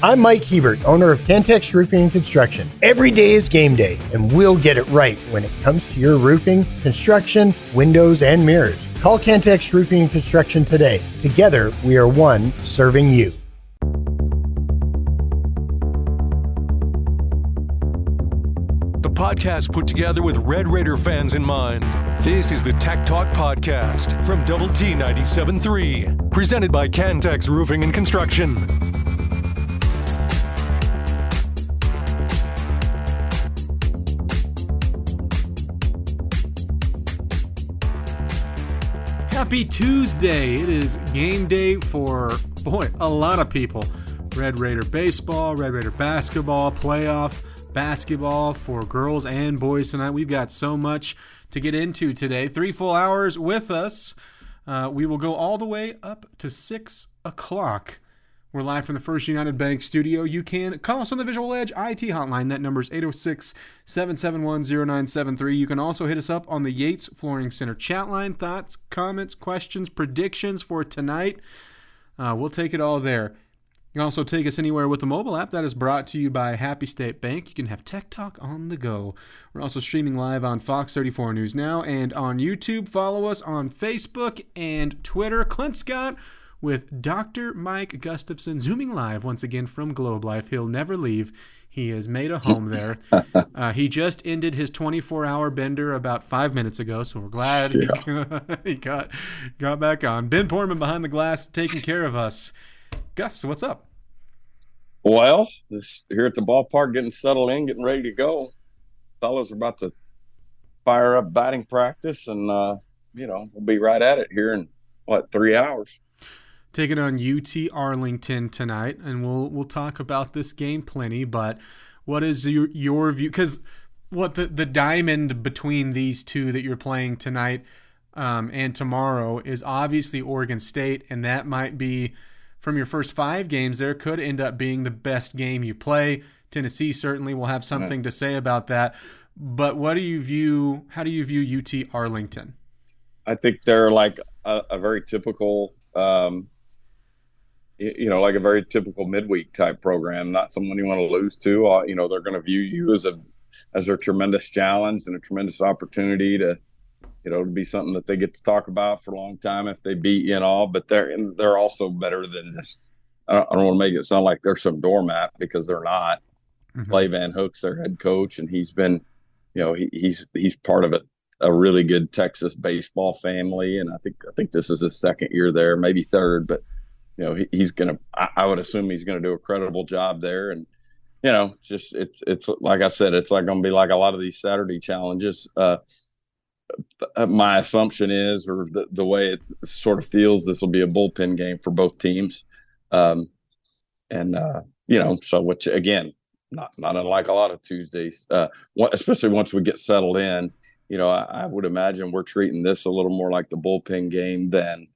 I'm Mike Hebert, owner of Cantex Roofing and Construction. Every day is game day, and we'll get it right when it comes to your roofing, construction, windows, and mirrors. Call Cantex Roofing and Construction today. Together, we are one serving you. The podcast put together with Red Raider fans in mind. This is the Tech Talk Podcast from Double T 97.3, presented by Cantex Roofing and Construction. Happy Tuesday! It is game day for, boy, a lot of people. Red Raider baseball, Red Raider basketball, playoff basketball for girls and boys tonight. We've got so much to get into today. Three full hours with us. Uh, we will go all the way up to 6 o'clock. We're live from the First United Bank studio. You can call us on the Visual Edge IT hotline. That number is 806 771 0973. You can also hit us up on the Yates Flooring Center chat line. Thoughts, comments, questions, predictions for tonight. Uh, we'll take it all there. You can also take us anywhere with the mobile app that is brought to you by Happy State Bank. You can have Tech Talk on the go. We're also streaming live on Fox 34 News Now and on YouTube. Follow us on Facebook and Twitter. Clint Scott with Dr. Mike Gustafson zooming live once again from Globe Life. He'll never leave. He has made a home there. Uh, he just ended his 24-hour bender about five minutes ago, so we're glad yeah. he, got got back on. Ben Portman behind the glass, taking care of us. Gus, what's up? Well, just here at the ballpark, getting settled in, getting ready to go. Fellas are about to fire up batting practice, and uh, you know we'll be right at it here in what three hours taking on UT Arlington tonight, and we'll we'll talk about this game plenty. But what is your your view? Because what the the diamond between these two that you're playing tonight um, and tomorrow is obviously Oregon State, and that might be from your first five games. There could end up being the best game you play. Tennessee certainly will have something to say about that. But what do you view? How do you view UT Arlington? I think they're like a, a very typical um, you know, like a very typical midweek type program, not someone you want to lose to. Uh, you know, they're going to view you as a as a tremendous challenge and a tremendous opportunity to, you know, to be something that they get to talk about for a long time if they beat you and all. But they're they're also better than this. I don't, I don't want to make it sound like they're some doormat because they're not. Mm-hmm. Clay Van Hook's their head coach, and he's been, you know, he, he's he's part of a, a really good Texas baseball family, and I think I think this is his second year there, maybe third, but you know, he, he's going to, I would assume he's going to do a credible job there. And, you know, just it's, it's like I said, it's like going to be like a lot of these Saturday challenges. Uh, my assumption is, or the, the way it sort of feels, this will be a bullpen game for both teams. Um, and, uh, you know, so which again, not, not unlike a lot of Tuesdays, uh, especially once we get settled in, you know, I, I would imagine we're treating this a little more like the bullpen game than,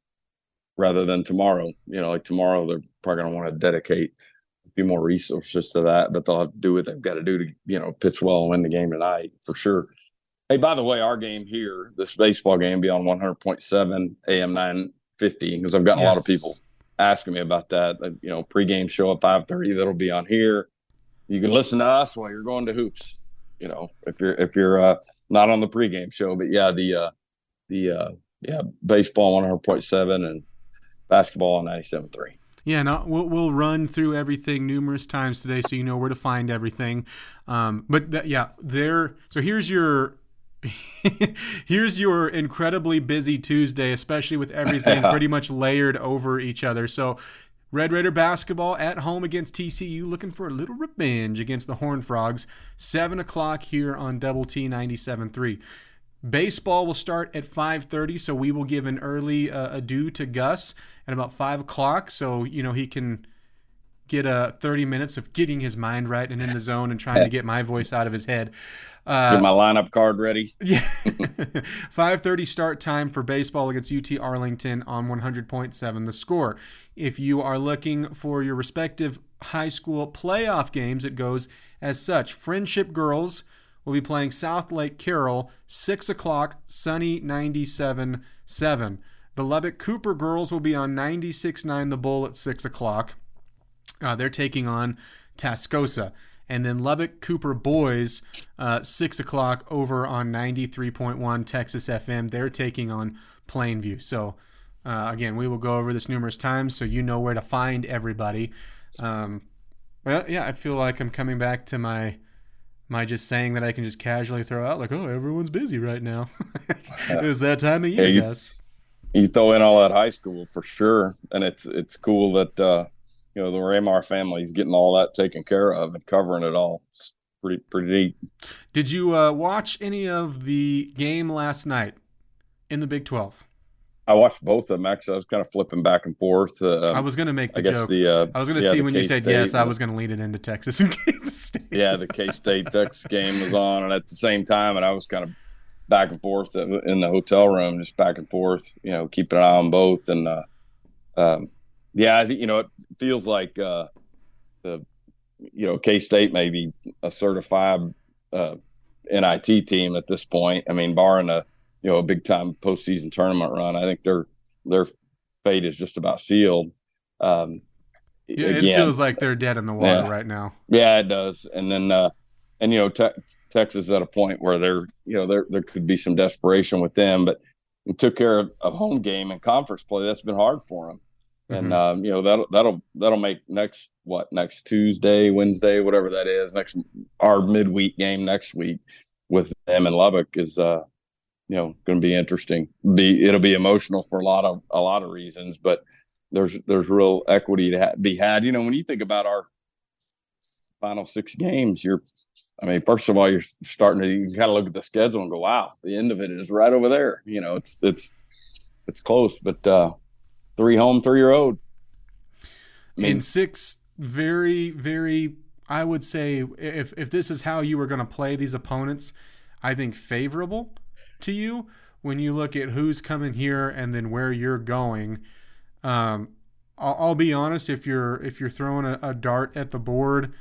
rather than tomorrow. You know, like tomorrow they're probably going to want to dedicate a few more resources to that, but they'll have to do what they've got to do to, you know, pitch well and win the game tonight for sure. Hey, by the way, our game here, this baseball game, be on 100.7 AM 950 because I've gotten yes. a lot of people asking me about that. You know, pregame show at 5:30 that'll be on here. You can listen to us while you're going to hoops. You know, if you're if you're uh, not on the pregame show, but yeah, the uh, the uh, yeah baseball 100.7 and basketball on 97.3. Yeah, no, we'll we'll run through everything numerous times today, so you know where to find everything. Um, but yeah, there. So here's your here's your incredibly busy Tuesday, especially with everything pretty much layered over each other. So Red Raider basketball at home against TCU, looking for a little revenge against the Horned Frogs. Seven o'clock here on Double T 97.3. Baseball will start at 5:30, so we will give an early uh, adieu to Gus at about five o'clock, so you know he can get uh, 30 minutes of getting his mind right and in the zone and trying to get my voice out of his head. Uh, get my lineup card ready. Yeah, 5:30 start time for baseball against UT Arlington on 100.7 The Score. If you are looking for your respective high school playoff games, it goes as such: Friendship Girls will be playing Southlake Carroll, 6 o'clock, sunny 97 7. The Lubbock Cooper girls will be on 96 9 The Bull at 6 o'clock. Uh, they're taking on Tascosa. And then Lubbock Cooper boys, uh, 6 o'clock over on 93.1 Texas FM. They're taking on Plainview. So, uh, again, we will go over this numerous times so you know where to find everybody. Um, well, yeah, I feel like I'm coming back to my my just saying that I can just casually throw out like, oh, everyone's busy right now. it was that time of year, yeah, you, guys. You throw in all that high school for sure, and it's it's cool that uh, you know the Ramar family is getting all that taken care of and covering it all. It's pretty pretty neat. Did you uh, watch any of the game last night in the Big Twelve? I watched both of them. Actually, I was kind of flipping back and forth. Uh, I was going to make the I guess joke. The, uh, I was going to yeah, see when you K-State, said yes, I was going to lead it into Texas and Kansas State. yeah, the K State Texas game was on, and at the same time, and I was kind of back and forth in the hotel room, just back and forth, you know, keeping an eye on both. And uh, um, yeah, I think you know it feels like uh, the you know K State may be a certified uh, NIT team at this point. I mean, barring a you know a big time postseason tournament run, I think their their fate is just about sealed. Um, yeah, again, it feels like they're dead in the water yeah. right now. Yeah, it does. And then, uh, and you know, te- Texas at a point where there, you know, there there could be some desperation with them, but we took care of, of home game and conference play. That's been hard for them. And mm-hmm. um, you know that'll that'll that'll make next what next Tuesday, Wednesday, whatever that is, next our midweek game next week with them in Lubbock is uh, you know going to be interesting. Be it'll be emotional for a lot of a lot of reasons, but there's there's real equity to ha- be had. You know, when you think about our final six games, you're, I mean, first of all, you're starting to you kind of look at the schedule and go, wow, the end of it is right over there. You know, it's it's it's close, but uh, three home, three road. I mean, and six very very. I would say if if this is how you were going to play these opponents, I think favorable to you when you look at who's coming here and then where you're going. Um, I'll, I'll, be honest. If you're if you're throwing a, a dart at the board,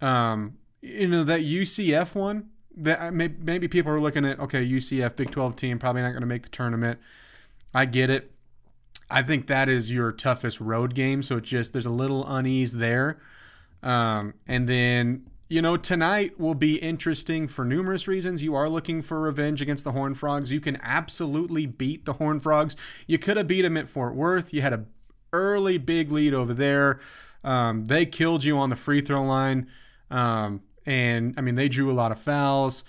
um, you know that UCF one. That maybe people are looking at okay, UCF Big Twelve team probably not going to make the tournament. I get it. I think that is your toughest road game. So it's just there's a little unease there. Um, and then you know, tonight will be interesting for numerous reasons. You are looking for revenge against the Horned Frogs. You can absolutely beat the Horned Frogs. You could have beat them at Fort Worth. You had a early big lead over there. Um, they killed you on the free throw line, um, and I mean they drew a lot of fouls.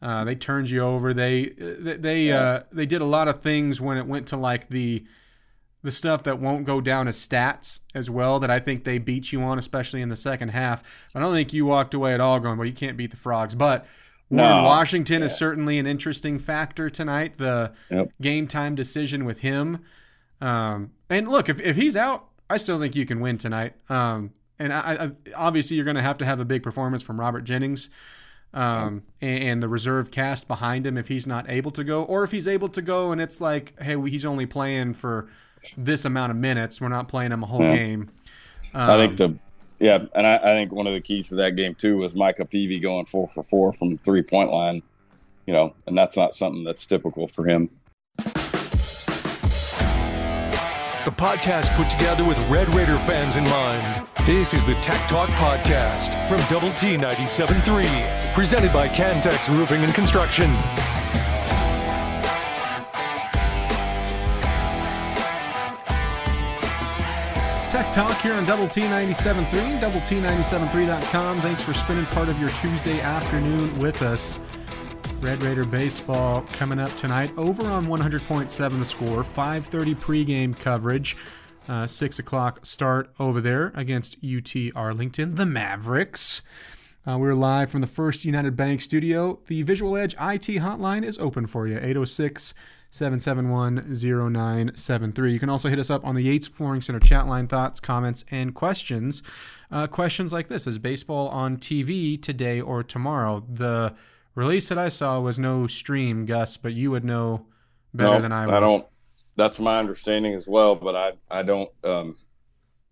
Uh, they turned you over. They they they, uh, they did a lot of things when it went to like the the stuff that won't go down as stats as well that I think they beat you on, especially in the second half. I don't think you walked away at all going, well, you can't beat the Frogs. But no. Washington yeah. is certainly an interesting factor tonight. The yep. game time decision with him. Um, and look, if, if he's out, I still think you can win tonight. Um, and I, I, obviously, you're going to have to have a big performance from Robert Jennings um, and, and, the reserve cast behind him if he's not able to go, or if he's able to go and it's like, hey, he's only playing for this amount of minutes. We're not playing him a whole yeah. game. Um, I think the yeah, and I, I, think one of the keys to that game too was Micah Peavy going four for four from the three point line. You know, and that's not something that's typical for him. The podcast put together with Red Raider fans in mind. This is the Tech Talk Podcast from Double T 97.3, presented by Cantex Roofing and Construction. Talk here on Double T 97.3, Double T97.3.com. Thanks for spending part of your Tuesday afternoon with us. Red Raider baseball coming up tonight over on 100.7 the score, 5:30 pregame coverage, uh, six o'clock start over there against UT Arlington, the Mavericks. Uh, we're live from the First United Bank studio. The Visual Edge IT hotline is open for you, 806- 771-0973. You can also hit us up on the Yates Flooring Center chat line thoughts, comments, and questions. Uh, questions like this Is baseball on TV today or tomorrow? The release that I saw was no stream, Gus, but you would know better no, than I would. I don't. That's my understanding as well, but I, I don't. Um,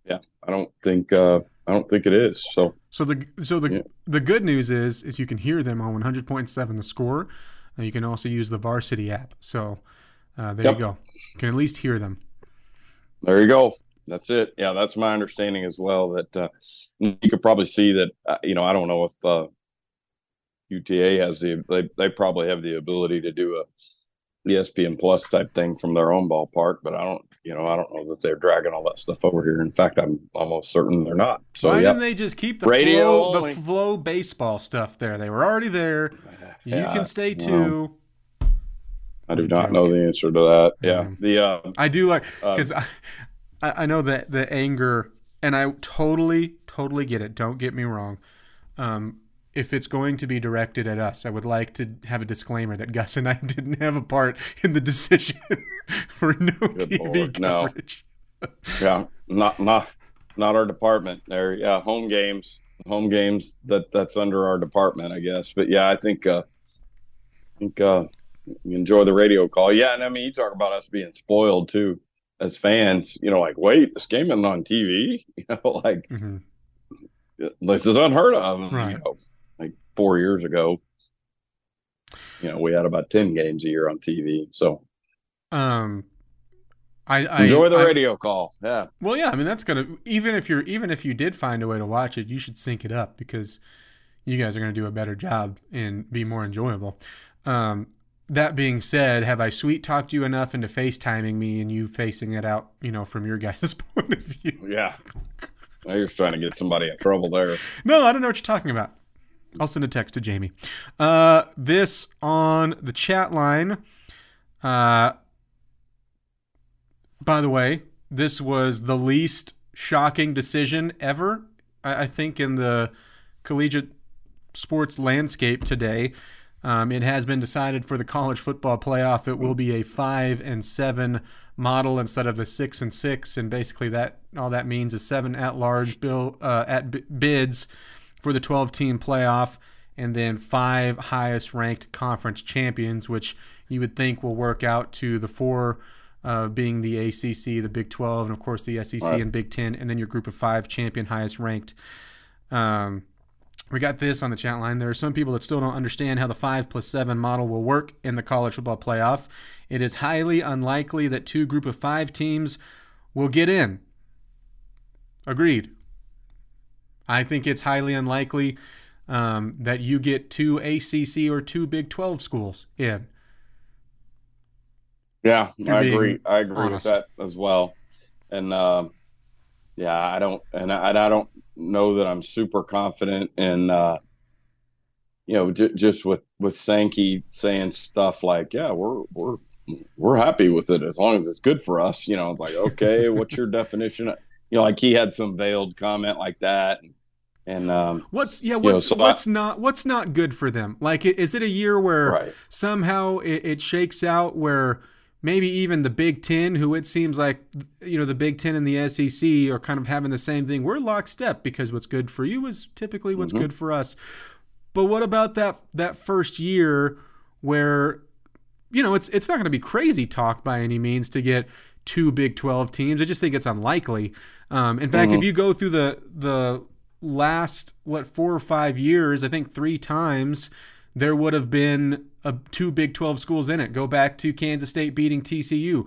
yeah, I don't think. Uh, I don't think it is. So. So the so the yeah. the good news is is you can hear them on 100.7 the score. Uh, you can also use the Varsity app. So uh, there yep. you go. You can at least hear them. There you go. That's it. Yeah, that's my understanding as well. That uh, you could probably see that. Uh, you know, I don't know if uh, UTA has the they they probably have the ability to do a ESPN Plus type thing from their own ballpark, but I don't. You know, I don't know that they're dragging all that stuff over here. In fact, I'm almost certain they're not. So Why yeah, didn't they just keep the Radio flow, the flow baseball stuff there? They were already there. You Yeah, can stay too. I do not joke. know the answer to that. Yeah, Mhm. the uh, I do like Uh, because I, I know that the anger, and I totally, totally get it. Don't get me wrong. Um, if it's going to be directed at us, I would like to have a disclaimer that Gus and I didn't have a part in the decision for no TV Lord, no. coverage. yeah, not not not our department there. Yeah, home games, home games. That that's under our department, I guess. But yeah, I think uh, think uh, you enjoy the radio call. Yeah, and I mean, you talk about us being spoiled too as fans. You know, like wait, this game isn't on TV. You know, like Mhm. this is unheard of. Right. You know, like four years ago, you know, we had about ten games a year on TV. So Um, I, I enjoy the I- radio call. Yeah. Well, yeah, I mean that's gonna even if you're even if you did find a way to watch it, you should sync it up because you guys are gonna do a better job and be more enjoyable. Um, that being said, have I sweet talked you enough into FaceTiming me and you facing it out, you know, from your guys' point of view? Yeah. Now you're trying to get somebody in trouble there. No, I don't know what you're talking about. I'll send a text to Jamie. Uh, this on the chat line. Uh, by the way, this was the least shocking decision ever, I, I think, in the collegiate sports landscape today. Um, it has been decided for the college football playoff. It will be a five and seven model instead of a six and six, and basically that all that means is seven at large bill uh, at b- bids for the 12 team playoff, and then five highest ranked conference champions, which you would think will work out to the four. Uh, being the ACC, the Big 12, and of course the SEC Right. and Big 10, and then your group of five champion highest ranked. Um, we got this on the chat line. There are some people that still don't understand how the 5 plus 7 model will work in the college football playoff. It is highly unlikely that two group of five teams will get in. Agreed. I think it's highly unlikely um, that you get two ACC or two Big 12 schools in. Yeah, I agree. I agree honest. with that as well. And um, yeah, I don't, and I, and I don't know that I'm super confident in, uh, you know, j- just with with Sankey saying stuff like, "Yeah, we're we're we're happy with it as long as it's good for us." You know, like, okay, what's your definition? Of, you know, like he had some veiled comment like that, and um, What's yeah? know, What's I- what's not what's not good for them? Like, is it a year where right, somehow it, it shakes out where maybe even the Big Ten, who it seems like you know the Big Ten and the SEC are kind of having the same thing. We're lockstep because what's good for you is typically what's Mhm. good for us. But what about that that first year where you know it's it's not going to be crazy talk by any means to get two Big Twelve teams. I just think it's unlikely. Um, in fact, if Mhm. you go through the the last what four or five years, I think three times there would have been two Big 12 schools in it. Go back to Kansas State beating TCU.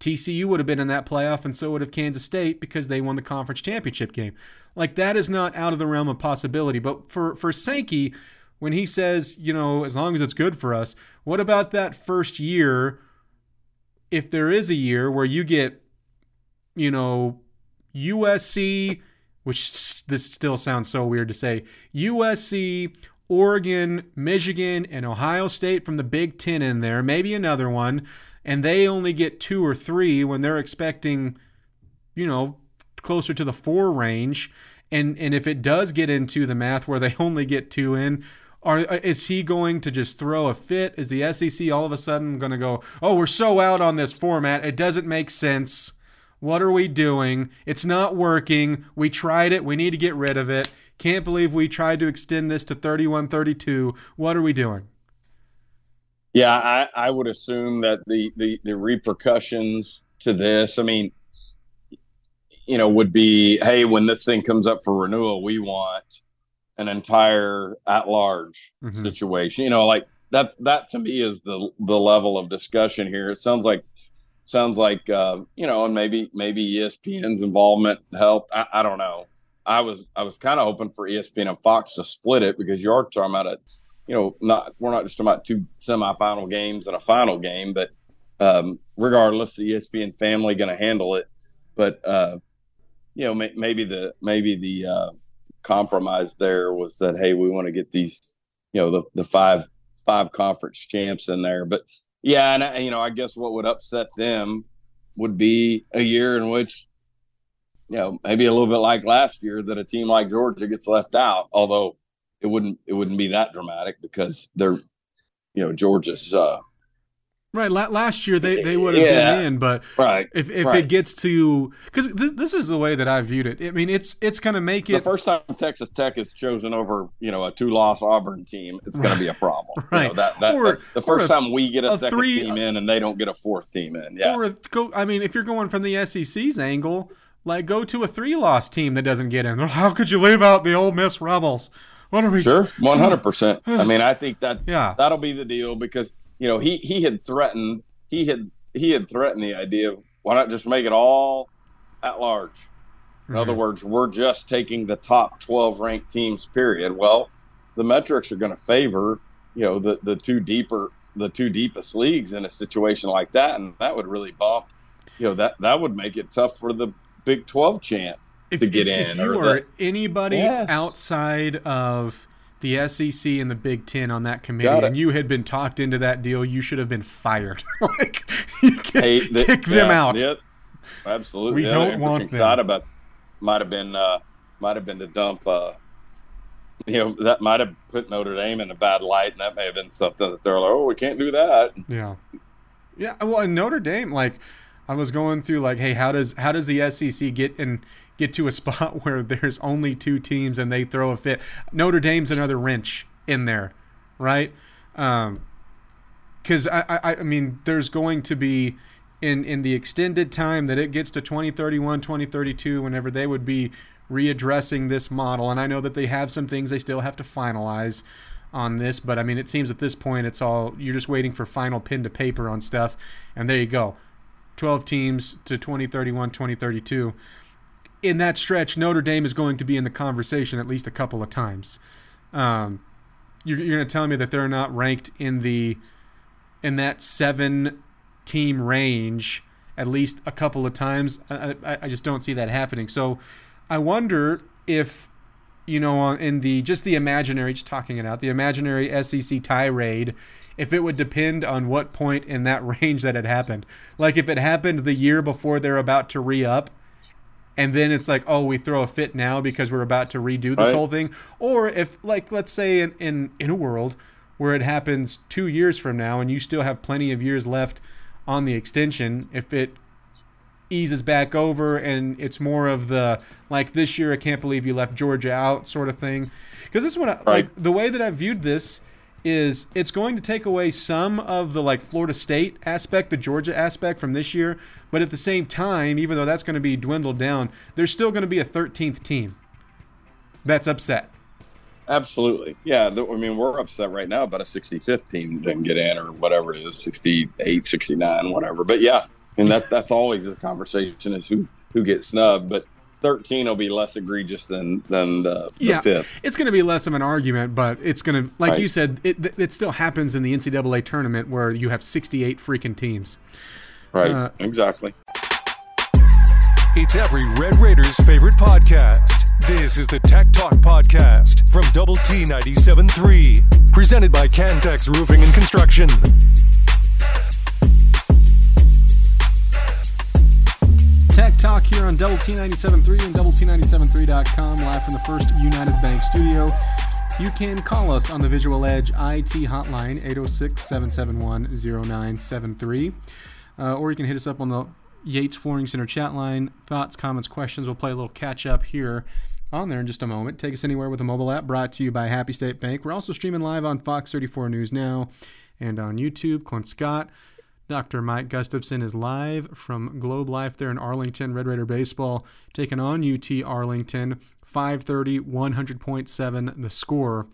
TCU would have been in that playoff, and so would have Kansas State because they won the conference championship game. Like that is not out of the realm of possibility. But for for Sankey, when he says, you know, as long as it's good for us, what about that first year? If there is a year where you get, you know, USC, which this still sounds so weird to say, USC, Oregon, Michigan, and Ohio State from the Big Ten in there, maybe another one, and they only get two or three when they're expecting, you know, closer to the four range. And and if it does get into the math where they only get two in, are is he going to just throw a fit? Is the SEC all of a sudden going to go, "Oh, we're so out on this format. It doesn't make sense. What are we doing? It's not working. We tried it. We need to get rid of it. Can't believe we tried to extend this to 31 32. What are we doing?" Yeah, I, I would assume that the, the the repercussions to this, I mean, you know, would be, hey, when this thing comes up for renewal, we want an entire at large Mhm. situation. You know, like that's that to me is the the level of discussion here. It sounds like sounds like uh, you know, and maybe maybe ESPN's involvement helped. I, I don't know. I was I was kind of hoping for ESPN and Fox to split it because you are talking about a, you know, not we're not just talking about two semifinal games and a final game, but um, regardless, the ESPN family going to handle it. But uh, you know, may, maybe the maybe the uh, compromise there was that hey, we want to get these, you know, the the five five conference champs in there. But yeah, and I, you know, I guess what would upset them would be a year in which you know, maybe a little bit like last year that a team like Georgia gets left out, although it wouldn't it wouldn't be that dramatic because they're you know, Georgia's uh Right. last year they, they would have yeah, been in, but right. if, if right. it gets to because this, this is the way that I viewed it. I mean, it's it's going to make it the first time Texas Tech is chosen over you know a two loss Auburn team, it's going to be a problem. right. You know, that, that, or, that, the first a, time we get a, a second three, team in and they don't get a fourth team in. Yeah. Or go. I mean, if you're going from the SEC's angle, like go to a three loss team that doesn't get in. How could you leave out the Ole Miss Rebels? What are we? Sure, one hundred percent. I mean, I think that yeah. that'll be the deal because you know he he had threatened he had he had threatened the idea of why not just make it all at large. In mm-hmm. other words, we're just taking the top twelve ranked teams. Period. Well, the metrics are going to favor you know the the two deeper the two deepest leagues in a situation like that, and that would really bump. You know that that would make it tough for the Big Twelve champ if, to get if, in. If you are the, anybody yes. outside of the SEC and the Big Ten on that committee, and you had been talked into that deal, you should have been fired. like, you kick, hey, the, kick them out. Yep, absolutely. We yeah, don't want them. Side about might have been uh, might have been to dump. Uh, you know that might have put Notre Dame in a bad light, and that may have been something that they're like, "Oh, we can't do that." Yeah, yeah. Well, in Notre Dame, like I was going through, like, hey, how does how does the SEC get in? get to a spot where there's only two teams and they throw a fit. Notre Dame's another wrench in there, right? Because um, I, I, I mean, there's going to be in in the extended time that it gets to 2031, 2032, whenever they would be readdressing this model. And I know that they have some things they still have to finalize on this, but I mean, it seems at this point it's all you're just waiting for final pen to paper on stuff, and there you go. 12 teams to 2031, 2032 in that stretch, Notre Dame is going to be in the conversation at least a couple of times. Um, you're, you're going to tell me that they're not ranked in the in that seven team range at least a couple of times. I, I, I just don't see that happening. So I wonder if you know in the just the imaginary, just talking it out, the imaginary SEC tirade if it would depend on what point in that range that had happened. Like if it happened the year before they're about to re up, and then it's like, oh, we throw a fit now because we're about to redo this right. whole thing. Or if, like, let's say in, in in a world where it happens two years from now, and you still have plenty of years left on the extension, if it eases back over and it's more of the like this year, I can't believe you left Georgia out sort of thing. Because this is what I, right. like the way that I viewed this is it's going to take away some of the like Florida State aspect, the Georgia aspect from this year, but at the same time, even though that's going to be dwindled down, there's still going to be a 13th team that's upset. Absolutely. Yeah. I mean, we're upset right now about a 65th team didn't get in or whatever it is, 68, 69, whatever. But yeah, and that that's always the conversation is who, who gets snubbed. But 13 will be less egregious than than the, the yeah, fifth. It's going to be less of an argument, but it's going to, like right. you said, it, it still happens in the NCAA tournament where you have 68 freaking teams. Right. Uh, exactly. It's every Red Raiders' favorite podcast. This is the Tech Talk Podcast from Double T 97.3, presented by Cantex Roofing and Construction. Tech Talk here on Double T 97.3 and Double T97.3.com, live from the First United Bank studio. You can call us on the Visual Edge IT hotline, 806 771 0973. Uh, or you can hit us up on the Yates Flooring Center chat line. Thoughts, comments, questions. We'll play a little catch up here on there in just a moment. Take us anywhere with a mobile app brought to you by Happy State Bank. We're also streaming live on Fox 34 News Now and on YouTube. Clint Scott Dr. Mike Gustafson is live from Globe Life there in Arlington. Red Raider Baseball taking on UT Arlington. 530, 100.7 the score.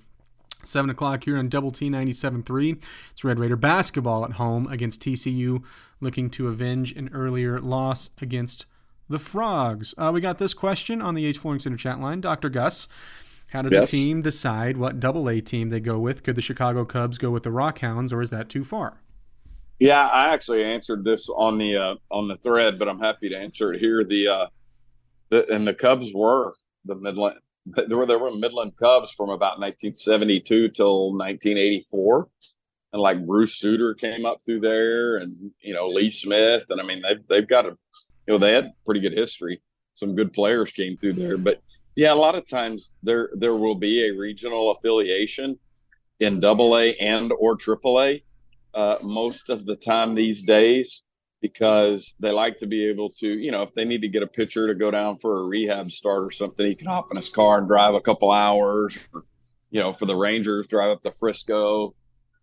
7 o'clock here on Double T 97.3. It's Red Raider basketball at home against TCU, looking to avenge an earlier loss against the Frogs. Uh, we got this question on the Yates Flooring Center chat line. Dr. Gus, how does yes. a team decide what double A team they go with? Could the Chicago Cubs go with the Rockhounds, or is that too far? Yeah, I actually answered this on the uh, on the thread, but I'm happy to answer it here. The, uh, the and the Cubs were the Midland there were there were Midland Cubs from about 1972 till 1984, and like Bruce Sutter came up through there, and you know Lee Smith, and I mean they've they've got a you know they had pretty good history. Some good players came through there, but yeah, a lot of times there there will be a regional affiliation in Double A and or Triple A uh, most of the time these days because they like to be able to, you know, if they need to get a pitcher to go down for a rehab start or something, he can hop in his car and drive a couple hours. Or, you know, for the Rangers, drive up to Frisco,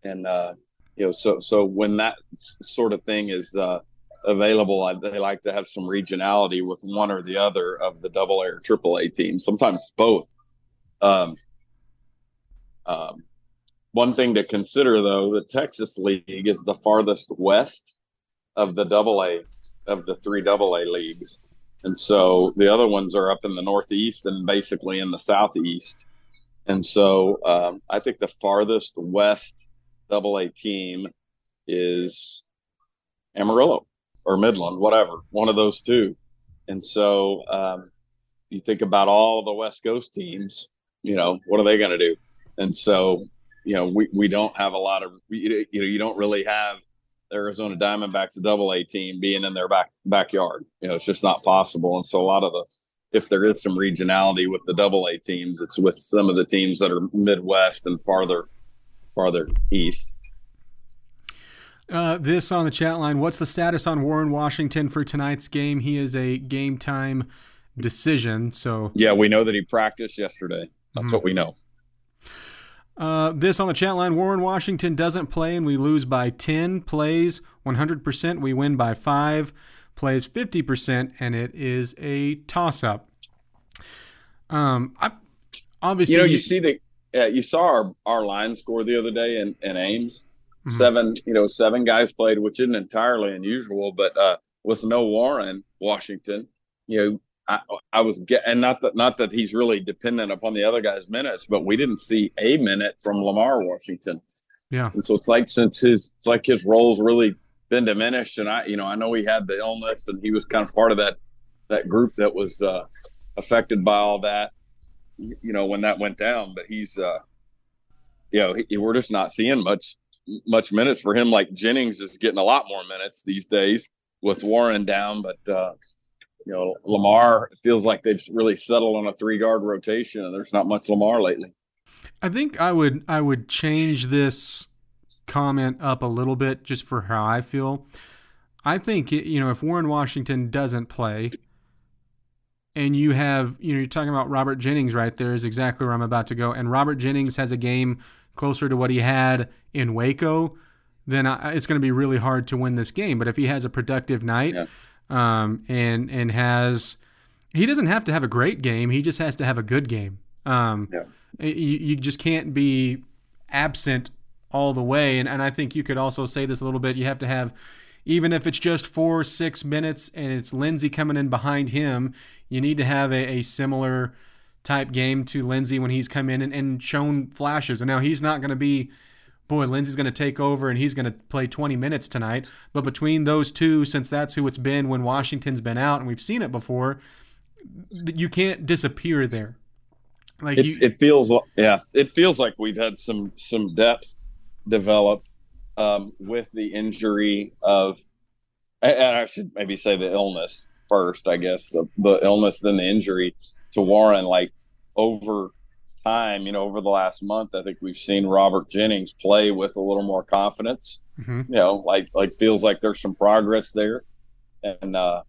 and uh, you know, so so when that sort of thing is uh, available, I, they like to have some regionality with one or the other of the Double A or Triple A teams. Sometimes both. Um, um, one thing to consider, though, the Texas League is the farthest west of the Double A of the three Double A leagues, and so the other ones are up in the Northeast and basically in the Southeast. And so um, I think the farthest west Double A team is Amarillo or Midland, whatever, one of those two. And so um, you think about all the West Coast teams, you know, what are they going to do? And so you know, we, we don't have a lot of, you know, you don't really have Arizona Diamondbacks a double A team being in their back backyard. You know, it's just not possible. And so a lot of the, if there is some regionality with the double A teams, it's with some of the teams that are Midwest and farther, farther east. Uh, this on the chat line. What's the status on Warren Washington for tonight's game? He is a game time decision. So yeah, we know that he practiced yesterday. That's mm-hmm. what we know. Uh, this on the chat line Warren Washington doesn't play and we lose by 10. Plays 100%, we win by 5. Plays 50%, and it is a toss up. Um, I, obviously, you know, you see the you saw our, our line score the other day in, in Ames. Mm-hmm. Seven, you know, seven guys played, which isn't entirely unusual, but uh, with no Warren Washington, you know, I, I was get, and not that not that he's really dependent upon the other guy's minutes, but we didn't see a minute from Lamar Washington. Yeah, and so it's like since his it's like his role's really been diminished, and I you know I know he had the illness and he was kind of part of that that group that was uh, affected by all that. You know when that went down, but he's uh, you know he, we're just not seeing much much minutes for him. Like Jennings is getting a lot more minutes these days with Warren down, but. uh you know, Lamar feels like they've really settled on a three guard rotation, and there's not much Lamar lately. I think I would I would change this comment up a little bit just for how I feel. I think you know if Warren Washington doesn't play, and you have you know you're talking about Robert Jennings right there is exactly where I'm about to go, and Robert Jennings has a game closer to what he had in Waco, then I, it's going to be really hard to win this game. But if he has a productive night. Yeah um, and and has he doesn't have to have a great game. He just has to have a good game. Um, yeah. you, you just can't be absent all the way. And, and I think you could also say this a little bit. You have to have, even if it's just four, six minutes and it's Lindsey coming in behind him, you need to have a, a similar type game to Lindsey when he's come in and, and shown flashes. And now he's not going to be boy, Lindsey's going to take over and he's going to play 20 minutes tonight. But between those two, since that's who it's been when Washington's been out and we've seen it before, you can't disappear there. Like it, you, it feels, yeah, it feels like we've had some some depth develop um, with the injury of, and I should maybe say the illness first. I guess the the illness, then the injury to Warren, like over time, you know, over the last month, I think we've seen Robert Jennings play with a little more confidence. Mm-hmm. You know, like like feels like there's some progress there, and uh,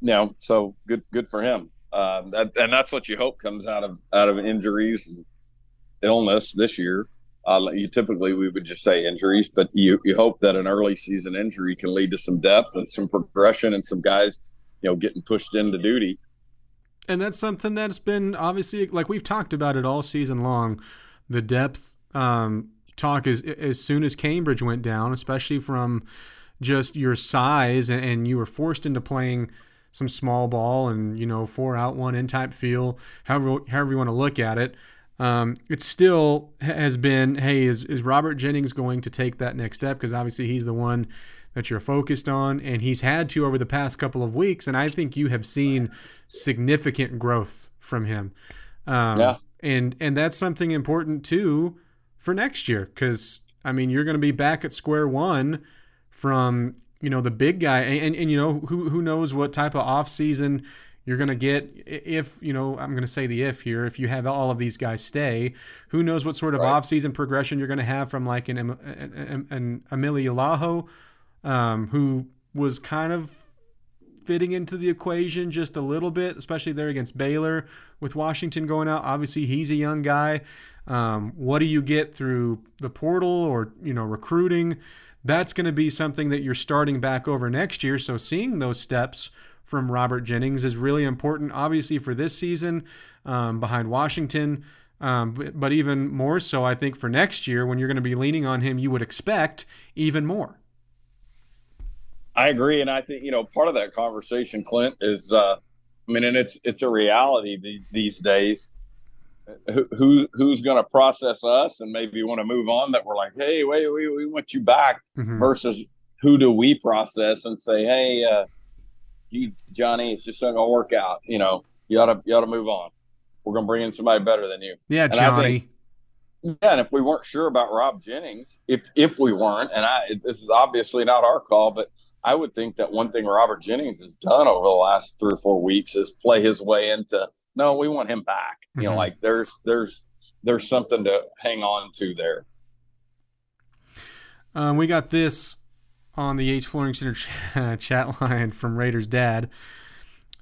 you know, so good good for him. Uh, that, and that's what you hope comes out of out of injuries and illness this year. Uh, you typically we would just say injuries, but you you hope that an early season injury can lead to some depth and some progression and some guys, you know, getting pushed into duty and that's something that's been obviously like we've talked about it all season long. The depth um, talk as as soon as Cambridge went down, especially from just your size, and, and you were forced into playing some small ball and you know four out one in type feel, however however you want to look at it. Um, it still has been, hey, is, is Robert Jennings going to take that next step? Because obviously he's the one that you're focused on, and he's had to over the past couple of weeks. And I think you have seen significant growth from him. Um, yeah. And and that's something important too for next year, because I mean you're going to be back at square one from you know the big guy, and, and, and you know who who knows what type of off season you're going to get if you know i'm going to say the if here if you have all of these guys stay who knows what sort of right. off-season progression you're going to have from like an, an, an Eemeli Yalaho um, who was kind of fitting into the equation just a little bit especially there against baylor with washington going out obviously he's a young guy um, what do you get through the portal or you know recruiting that's going to be something that you're starting back over next year so seeing those steps from Robert Jennings is really important, obviously, for this season um, behind Washington. Um, but, but even more so, I think, for next year when you're going to be leaning on him, you would expect even more. I agree, and I think you know part of that conversation, Clint, is uh, I mean, and it's it's a reality these these days. Who, who's going to process us and maybe want to move on? That we're like, hey, wait, we we want you back. Mm-hmm. Versus who do we process and say, hey, uh, gee, Johnny, it's just not gonna work out. You know, you ought to you ought to move on. We're gonna bring in somebody better than you. Yeah, and Johnny. Think, yeah, and if we weren't sure about Rob Jennings, if if we weren't, and I this is obviously not our call, but I would think that one thing Robert Jennings has done over the last three or four weeks is play his way into no, we want him back. Mm-hmm. You know, mm-hmm. like there's there's there's something to hang on to there. Um, we got this on the Yates Flooring Center chat line from Raiders Dad.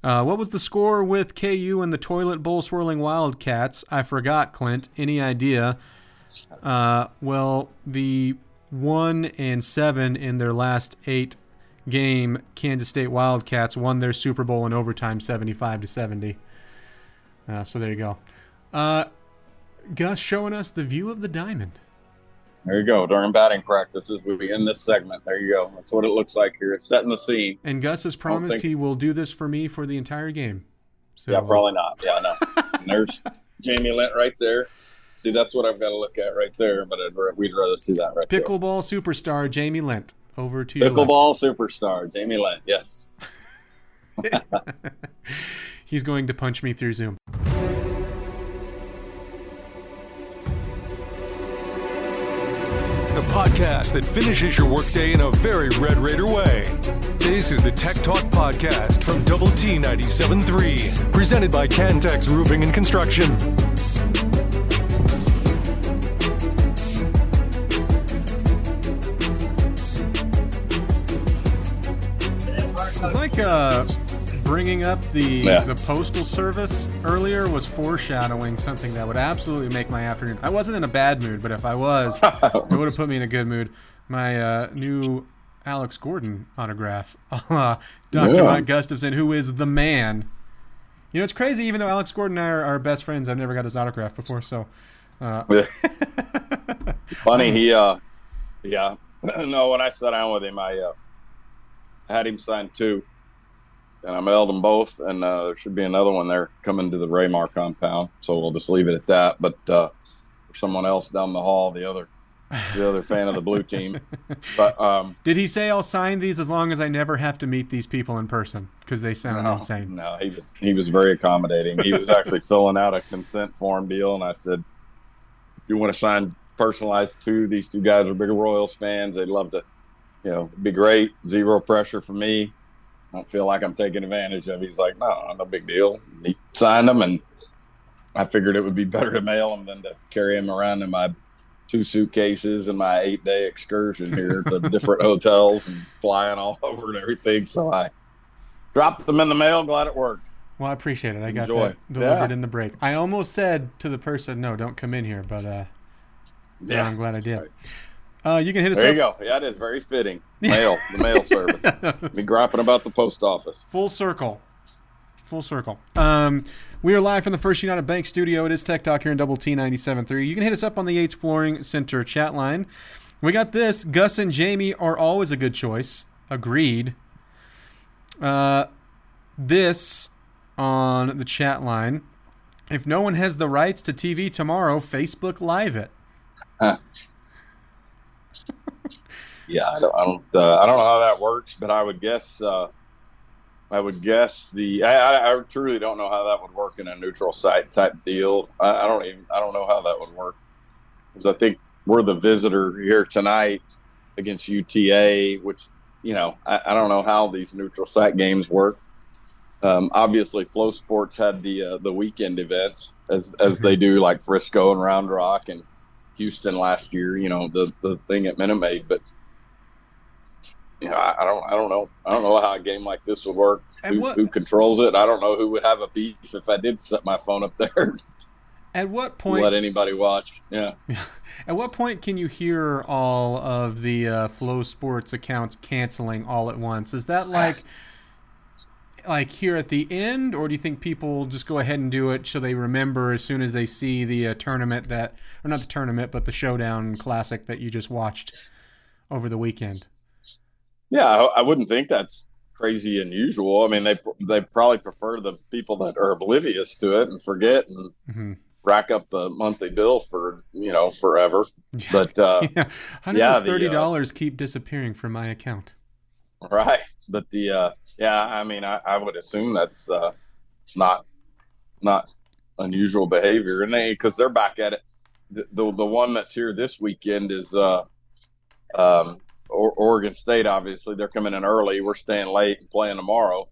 Uh, what was the score with KU and the toilet bowl swirling Wildcats? I forgot, Clint. Any idea? Uh, well, the one and seven in their last eight game, Kansas State Wildcats won their Super Bowl in overtime, seventy-five to seventy. Uh, so there you go. Uh, Gus showing us the view of the diamond. There you go. During batting practices, we be in this segment. There you go. That's what it looks like here. It's setting the scene. And Gus has promised think... he will do this for me for the entire game. So, yeah, probably not. Yeah, no. there's Jamie Lent right there. See, that's what I've got to look at right there. But I'd, we'd rather see that right Pickleball there. superstar Jamie Lent. Over to Pickleball superstar Jamie Lent. Yes. He's going to punch me through Zoom. the podcast that finishes your workday in a very Red Raider way. This is the Tech Talk Podcast from Double T 97.3, presented by Cantex Roofing and Construction. It's like uh bringing up the yeah. the postal service earlier was foreshadowing something that would absolutely make my afternoon. I wasn't in a bad mood, but if I was, it would have put me in a good mood. My uh, new Alex Gordon autograph, uh, Dr. Yeah. Mike Gustafson, who is the man. You know, it's crazy. Even though Alex Gordon and I are, are best friends, I've never got his autograph before. So, uh, yeah. funny. He, uh, yeah. No, when I sat down with him, I uh, had him sign two and I mailed them both, and uh, there should be another one there coming to the Ramar compound. So we'll just leave it at that. But uh, someone else down the hall, the other the other fan of the blue team. But um, did he say I'll sign these as long as I never have to meet these people in person because they sound no, insane? No, he was he was very accommodating. He was actually filling out a consent form deal, and I said, if you want to sign personalized two, these two guys are bigger Royals fans. They'd love to, you know, be great. Zero pressure for me. I don't feel like I'm taking advantage of. He's like, no, no big deal. He signed them, and I figured it would be better to mail them than to carry them around in my two suitcases and my eight day excursion here to different hotels and flying all over and everything. So I dropped them in the mail. Glad it worked. Well, I appreciate it. I got Enjoy. that delivered yeah. in the break. I almost said to the person, "No, don't come in here," but uh, yeah, I'm glad I did. Right. Uh, you can hit us there up. you go. Yeah, it is very fitting. Mail, the mail service. Be griping about the post office. Full circle. full circle. Um, we are live from the First United Bank studio. It is Tech Talk here in Double T 97.3. You can hit us up on the Yates Flooring Center chat line. We got this. Gus and Jamie are always a good choice. Agreed. Uh, this on the chat line. If no one has the rights to TV tomorrow, Facebook Live it. Yeah, I don't, I don't, uh, I don't know how that works, but I would guess, uh, I would guess the, I, I, truly don't know how that would work in a neutral site type deal. I, I don't even, I don't know how that would work because I think we're the visitor here tonight against UTA, which you know, I, I, don't know how these neutral site games work. Um, obviously, FloSports had the uh, the weekend events as as they do, like Frisco and Round Rock and Houston last year. You know, the the thing at Minute Maid, but you know, I, I, don't I don't know I don't know how a game like this would work. Who, what, who, controls it? I don't know who would have a beef if I did set my phone up there. At what point let anybody watch? Yeah. At what point can you hear all of the uh, FloSports accounts canceling all at once? Is that like like here at the end, or do you think people just go ahead and do it so they remember as soon as they see the uh, tournament that, or not the tournament, but the Showdown Classic that you just watched over the weekend? Yeah, I, I wouldn't think that's crazy unusual. I mean, they they probably prefer the people that are oblivious to it and forget and. Mm-hmm rack up the monthly bill for you know forever. But uh, yeah, how does yeah, this thirty uh, dollars uh, keep disappearing from my account? Right, but the uh, yeah, I mean, I, I would assume that's uh, not not unusual behavior, and they because they're back at it. The, the, the one that's here this weekend is uh, um, Oregon State. Obviously, they're coming in early. We're staying late and playing tomorrow,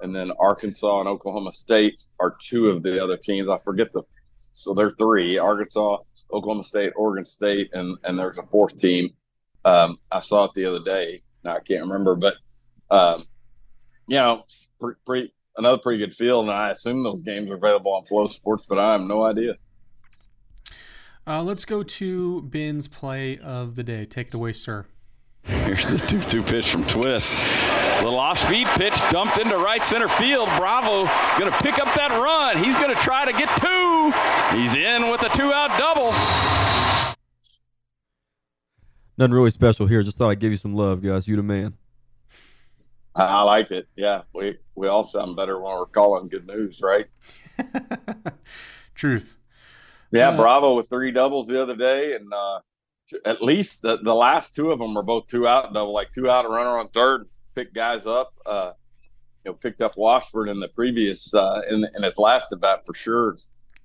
and then Arkansas and Oklahoma State are two of the other teams. I forget the so they're three: Arkansas, Oklahoma State, Oregon State, and and there's a fourth team. Um, I saw it the other day. Now I can't remember, but um, you know, pretty another pretty good field, and I assume those games are available on Flow Sports, but I have no idea. Uh, let's go to Ben's play of the day. Take it away, sir. Here's the 2 2 pitch from Twist. Little off speed pitch dumped into right center field. Bravo going to pick up that run. He's going to try to get two. He's in with a two out double. Nothing really special here. Just thought I'd give you some love, guys. You the man. I liked it. Yeah, we we all sound better when we're calling good news, right? Truth. Yeah, uh, Bravo with three doubles the other day, and uh, at least the, the last two of them were both two out double, like two out, a runner on third, picked guys up. Uh, you know, picked up Washburn in the previous uh, in in his last bat for sure.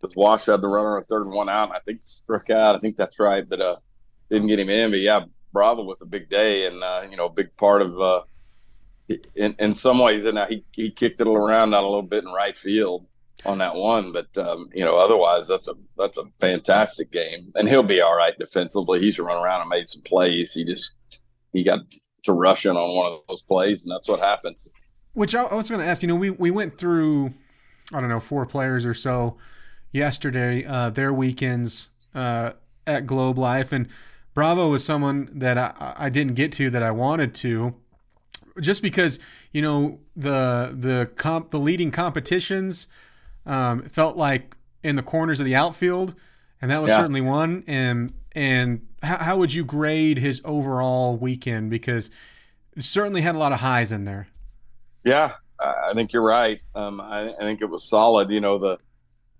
Because Wash had the runner on third and one out, and I think struck out. I think that's right, but uh, didn't get him in. But yeah, Bravo with a big day, and uh, you know, a big part of. Uh, in, in some ways, and he, he kicked it around out a little bit in right field on that one. But um, you know, otherwise, that's a that's a fantastic game, and he'll be all right defensively. He's run around and made some plays. He just he got to rush in on one of those plays, and that's what happens. Which I, I was going to ask. You know, we we went through I don't know four players or so yesterday. Uh, their weekends uh, at Globe Life and. Bravo was someone that I, I didn't get to that I wanted to, just because you know the the comp the leading competitions um, felt like in the corners of the outfield, and that was yeah. certainly one. And and how, how would you grade his overall weekend? Because it certainly had a lot of highs in there. Yeah, I think you're right. Um, I, I, think it was solid. You know the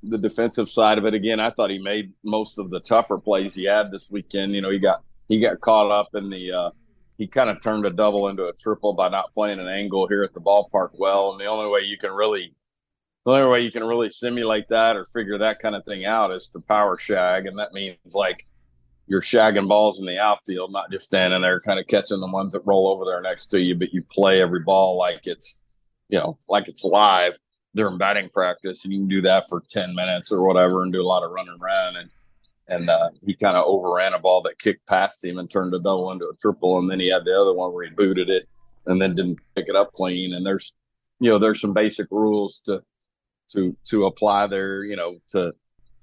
the defensive side of it. Again, I thought he made most of the tougher plays he had this weekend. You know, he got he got caught up in the. Uh, he kind of turned a double into a triple by not playing an angle here at the ballpark well. And the only way you can really the only way you can really simulate that or figure that kind of thing out is to power shag, and that means like you're shagging balls in the outfield, not just standing there kind of catching the ones that roll over there next to you, but you play every ball like it's you know like it's live during batting practice, and you can do that for ten minutes or whatever, and do a lot of running around and. And uh, he kind of overran a ball that kicked past him and turned a double into a triple. And then he had the other one where he booted it and then didn't pick it up clean. And there's, you know, there's some basic rules to to to apply their you know to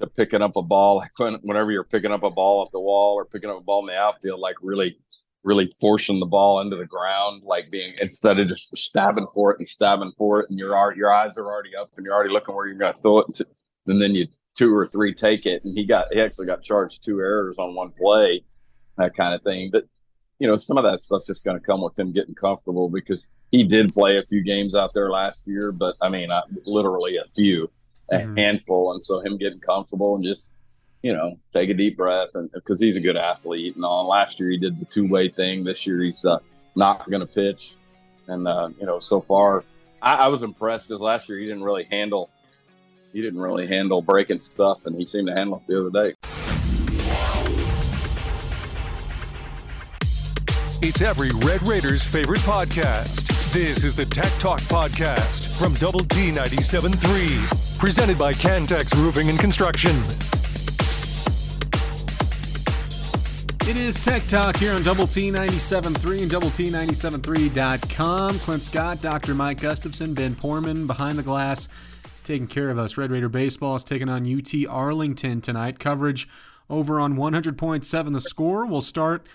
to picking up a ball like when, whenever you're picking up a ball at the wall or picking up a ball in the outfield like really really forcing the ball into the ground, like being instead of just stabbing for it and stabbing for it, and your your eyes are already up and you're already looking where you're going to throw it, and then you two or three take it, and he got he actually got charged two errors on one play, that kind of thing. But you know, some of that stuff's just going to come with him getting comfortable because he did play a few games out there last year, but I mean, I, literally a few, a mm-hmm. handful, and so him getting comfortable and just you know take a deep breath and because he's a good athlete and all. Last year he did the two way thing. This year he's uh, not going to pitch, and uh, you know so far I, I was impressed because last year he didn't really handle he didn't really handle breaking stuff, and he seemed to handle it the other day. It's every Red Raiders favorite podcast. This is the Tech Talk Podcast from Double T 97.3, presented by Cantex Roofing and Construction. It is Tech Talk here on Double T 97.3 and Double T 97.3.com. Clint Scott, Dr. Mike Gustafson, Ben Porman behind the glass taking care of us. Red Raider Baseball is taking on UT Arlington tonight. Coverage over on 100.7 The Score We'll start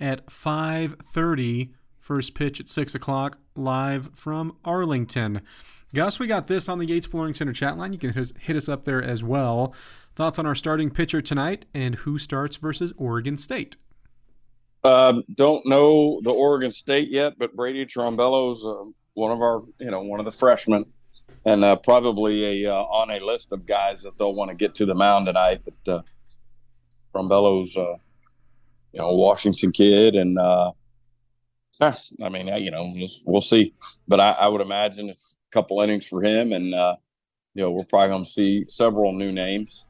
at 5.30. First pitch at 6 o'clock, live from Arlington. Gus, we got this on the Yates Flooring Center chat line. You can hit us up there as well. Thoughts on our starting pitcher tonight and who starts versus Oregon State? Um, don't know the Oregon State yet, but Brady Trombello's uh, one of our, you know, one of the freshmen and uh, probably a uh, on a list of guys that they'll want to get to the mound tonight. But uh, Trombello's, uh, you know, Washington kid, and uh, I mean, you know, we'll, we'll see. But I, I, would imagine it's a couple innings for him, and uh, you know, we're probably going to see several new names.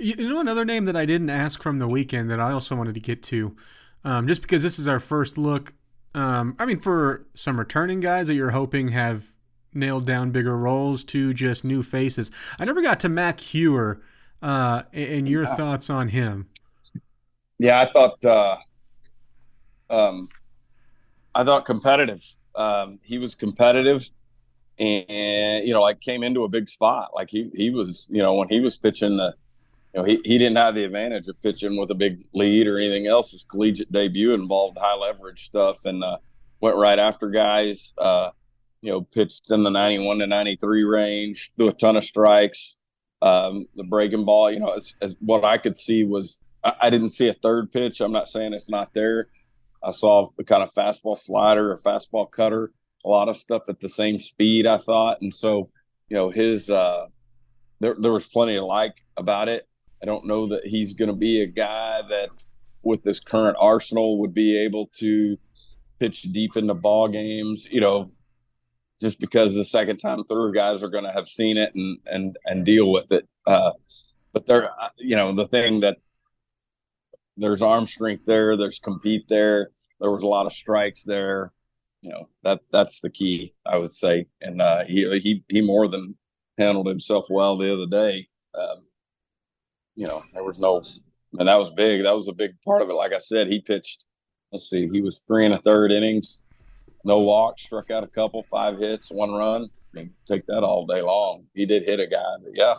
You know, another name that I didn't ask from the weekend that I also wanted to get to, um, just because this is our first look. Um, I mean, for some returning guys that you're hoping have nailed down bigger roles to just new faces. I never got to Mac Heuer uh, and your yeah. thoughts on him. Yeah, I thought uh, um, I thought competitive. Um, he was competitive, and you know, like came into a big spot. Like he he was, you know, when he was pitching the. You know, he, he didn't have the advantage of pitching with a big lead or anything else. His collegiate debut involved high leverage stuff and uh, went right after guys. Uh, you know, pitched in the 91 to 93 range, threw a ton of strikes. Um, the breaking ball, you know, as, as what I could see was I, I, didn't see a third pitch. I'm not saying it's not there. I saw the kind of fastball slider, a fastball cutter, a lot of stuff at the same speed, I thought. And so, you know, his, uh, there, there was plenty to like about it. I don't know that he's going to be a guy that, with this current arsenal, would be able to pitch deep into ball games. You know, just because the second time through guys are going to have seen it and and and deal with it uh, but there uh, you know the thing that there's arm strength there there's compete there there was a lot of strikes there you know that that's the key i would say and uh, he he he more than handled himself well the other day um, you know there was no and that was big that was a big part of it like i said he pitched let's see he was three and a third innings no walks, struck out a couple, five hits, one run. Take that all day long. He did hit a guy, but yeah.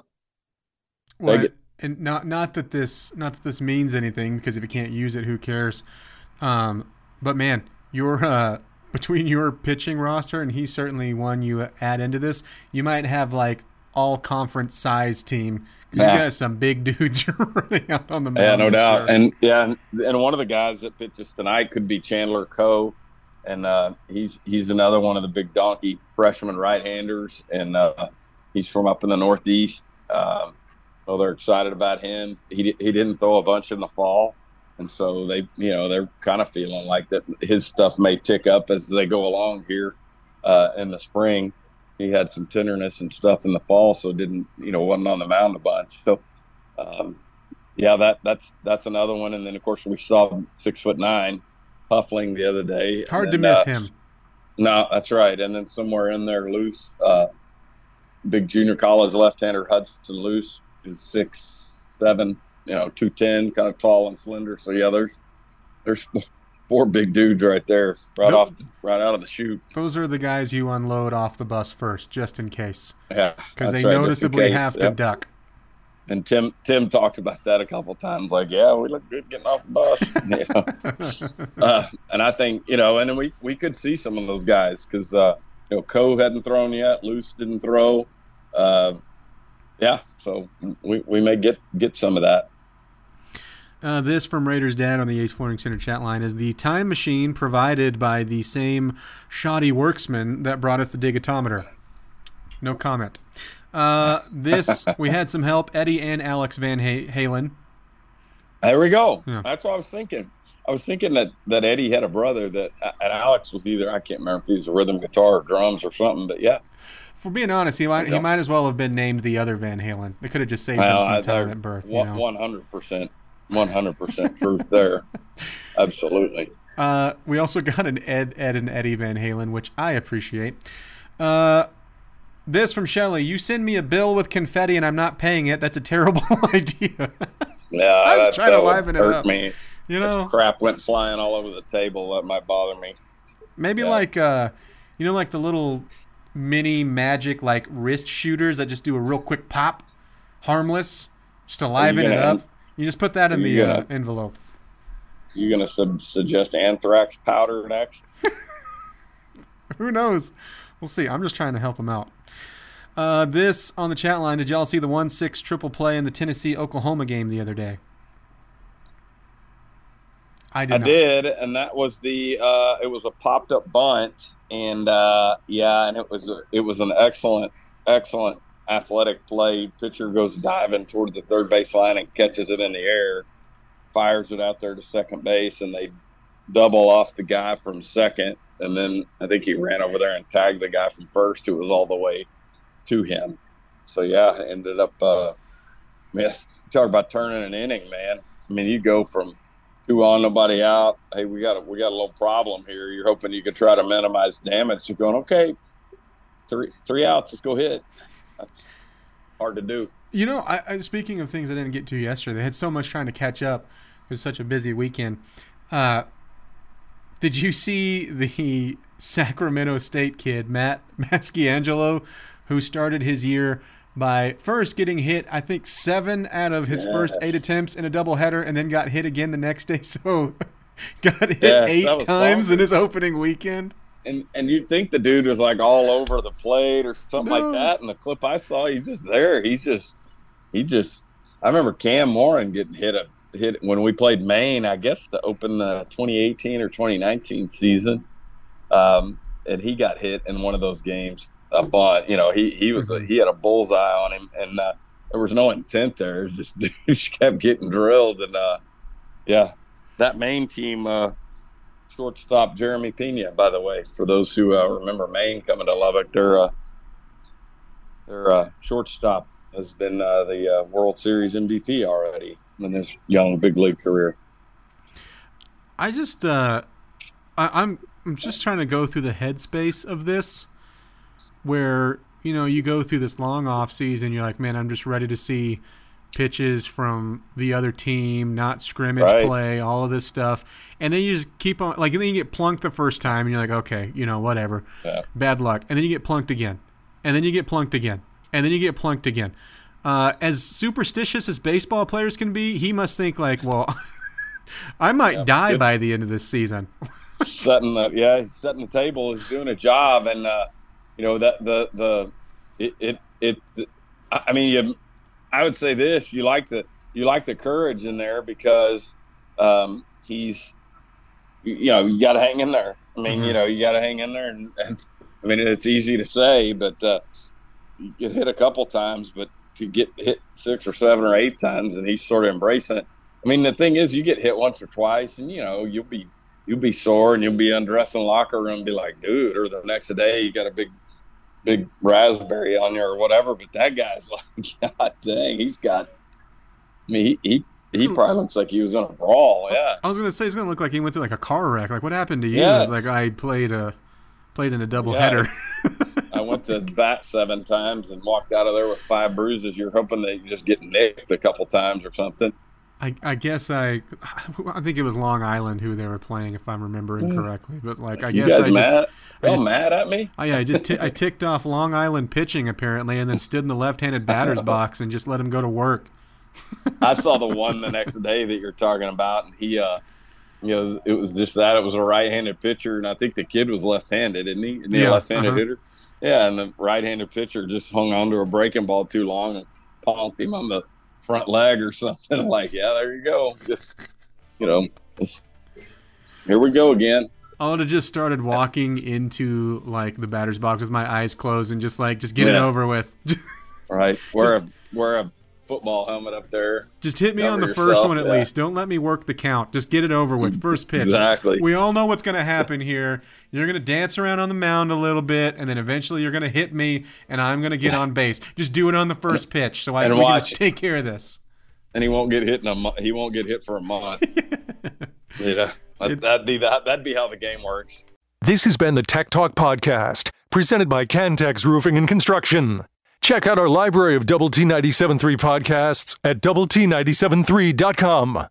Well, and not not that this not that this means anything because if you can't use it, who cares? Um, but man, your uh, between your pitching roster and he's certainly one you add into this, you might have like all conference size team. Yeah. You got some big dudes running out on the mound. Yeah, no doubt. Sure. And yeah, and one of the guys that pitches tonight could be Chandler Coe and uh, he's he's another one of the big donkey freshman right-handers, and uh, he's from up in the Northeast. Um, so they're excited about him. He he didn't throw a bunch in the fall, and so they you know they're kind of feeling like that his stuff may tick up as they go along here uh, in the spring. He had some tenderness and stuff in the fall, so didn't you know wasn't on the mound a bunch. So. Um, yeah, that that's that's another one, and then of course we saw six foot nine Huffling the other day. Hard then, to miss uh, him. No, that's right. And then somewhere in there, loose, uh, big junior college left-hander Hudson Loose is six seven, you know, two ten, kind of tall and slender. So yeah, there's there's four big dudes right there, right nope. off, the, right out of the chute. Those are the guys you unload off the bus first, just in case. Yeah, because they right, noticeably have to yep. duck. and Tim Tim talked about that a couple times. Like, yeah, we look good getting off the bus. you know? uh, and I think you know, and then we we could see some of those guys because uh, you know, Coe hadn't thrown yet, Loose didn't throw. Uh, yeah, so we, we may get get some of that. Uh, this from Raiders Dad on the Yates Flooring Center chat line is the time machine provided by the same shoddy worksman that brought us the digitometer. No comment. Uh, this we had some help. Eddie and Alex Van Halen. There we go. Yeah. That's what I was thinking. I was thinking that that Eddie had a brother that, and Alex was either I can't remember if he was a rhythm guitar or drums or something, but yeah. For being honest, he might he might as well have been named the other Van Halen. They could have just saved well, him some time at birth. One hundred percent, one hundred percent truth there. Absolutely. Uh, we also got an Ed Ed and Eddie Van Halen, which I appreciate. Uh, this from Shelly. You send me a bill with confetti and I'm not paying it. That's a terrible idea. yeah, I was trying to liven it up. Me. You know, This crap went flying all over the table. That might bother me. Maybe yeah. like uh, you know, like the little mini magic like wrist shooters that just do a real quick pop, harmless, just to liven it up. You just put that in the uh, envelope. You gonna sub- suggest anthrax powder next? Who knows? We'll see. I'm just trying to help him out. Uh, this on the chat line. Did y'all see the one six triple play in the Tennessee Oklahoma game the other day? I did. I did, and that was the. Uh, it was a popped up bunt, and uh, yeah, and it was a, it was an excellent, excellent athletic play. Pitcher goes diving toward the third base line and catches it in the air, fires it out there to second base, and they double off the guy from second, and then I think he ran over there and tagged the guy from first, who was all the way to him. So yeah, ended up. Uh, man, talk about turning an inning, man. I mean, you go from two on, nobody out. Hey, we got a, we got a little problem here. You're hoping you could try to minimize damage. You're going okay, three three outs. Let's go hit. That's hard to do. You know, I, I, speaking of things I didn't get to yesterday, they had so much trying to catch up. It was such a busy weekend. Uh, did you see the Sacramento State kid Matt Masciangelo who started his year by first getting hit, I think seven out of his yes. first eight attempts in a doubleheader, and then got hit again the next day. So got hit yes, eight times in his opening weekend. And and you'd think the dude was like all over the plate or something no. like that. And the clip I saw, he's just there. He's just he just. I remember Cam Warren getting hit a hit when we played Maine. I guess to open the 2018 or 2019 season, um, and he got hit in one of those games a bunt. You know, he he was a, mm-hmm. he had a bullseye on him, and uh, there was no intent there. It was just dudes kept getting drilled, and uh, yeah, that Maine team. Uh, shortstop Jeremy Pena, by the way, for those who uh, remember Maine coming to Lubbock, their uh, their uh, shortstop has been uh, the uh, World Series MVP already in his young big league career. I just uh, I, I'm I'm just trying to go through the headspace of this where you know you go through this long off season you're like man i'm just ready to see pitches from the other team not scrimmage right. play all of this stuff. And then you just keep on like and then you get plunked the first time and you're like okay you know whatever. Yeah. bad luck. And then you get plunked again. And then you get plunked again. And then you get plunked again. Uh, as superstitious as baseball players can be he must think like well i might yeah, die by the end of this season. Setting the yeah he's setting the table he's doing a job and uh you know that the the it it, it I mean you, I would say this you like the you like the courage in there because um, he's you know you got to hang in there. I mean mm-hmm. you know you got to hang in there and, and, I mean it's easy to say but uh, you get hit a couple times but to get hit six or seven or eight times and he's sort of embracing it. I mean the thing is you get hit once or twice and you know you'll be you'll be sore and you'll be undressing locker room and be like, dude, or the next day you got a big, big raspberry on you or whatever. But that guy's like, God dang, he's got. I mean, he he, he probably looks like he was in a brawl. Yeah. I was gonna say he's gonna look like he went through like a car wreck. Like, what happened to you? Yes. Like I played a played in a double yeah. header. I went to bat seven times and walked out of there with five bruises. You're hoping that you just get nicked a couple times or something. I, I guess I I think it was Long Island who they were playing if I'm remembering correctly. But like I you guess guys I just mad? I just- mad at me? oh yeah I just t- I ticked off Long Island pitching apparently, and then stood in the left-handed batter's box and just let him go to work. I saw the one the next day that you're talking about, and he, uh, you know, it was just that it was a right-handed pitcher, and I think the kid was left-handed, isn't he? Isn't he Yeah, a left-handed uh-huh. hitter? Yeah, and the right-handed pitcher just hung on to a breaking ball too long and ponked him on the front leg or something. I'm like, yeah, there you go. Just, you know, it's, here we go again. I would have just started walking into like the batter's box with my eyes closed and just like just get it over with. Right, wear a wear a football helmet up there. Just hit me on the first one at yeah. least. Don't let me work the count. Just get it over with. First pitch. Exactly. We all know what's going to happen here. You're going to dance around on the mound a little bit, and then eventually you're going to hit me, and I'm going to get on base. Just do it on the first pitch, so I And we can just take care of this. and he won't get hit in a mo- he won't get hit for a month. yeah, that, that'd be that, that'd be how the game works. This has been the Tech Talk Podcast, presented by Cantex Roofing and Construction. Check out our library of Double T 97.3 podcasts at double T 97.3.com.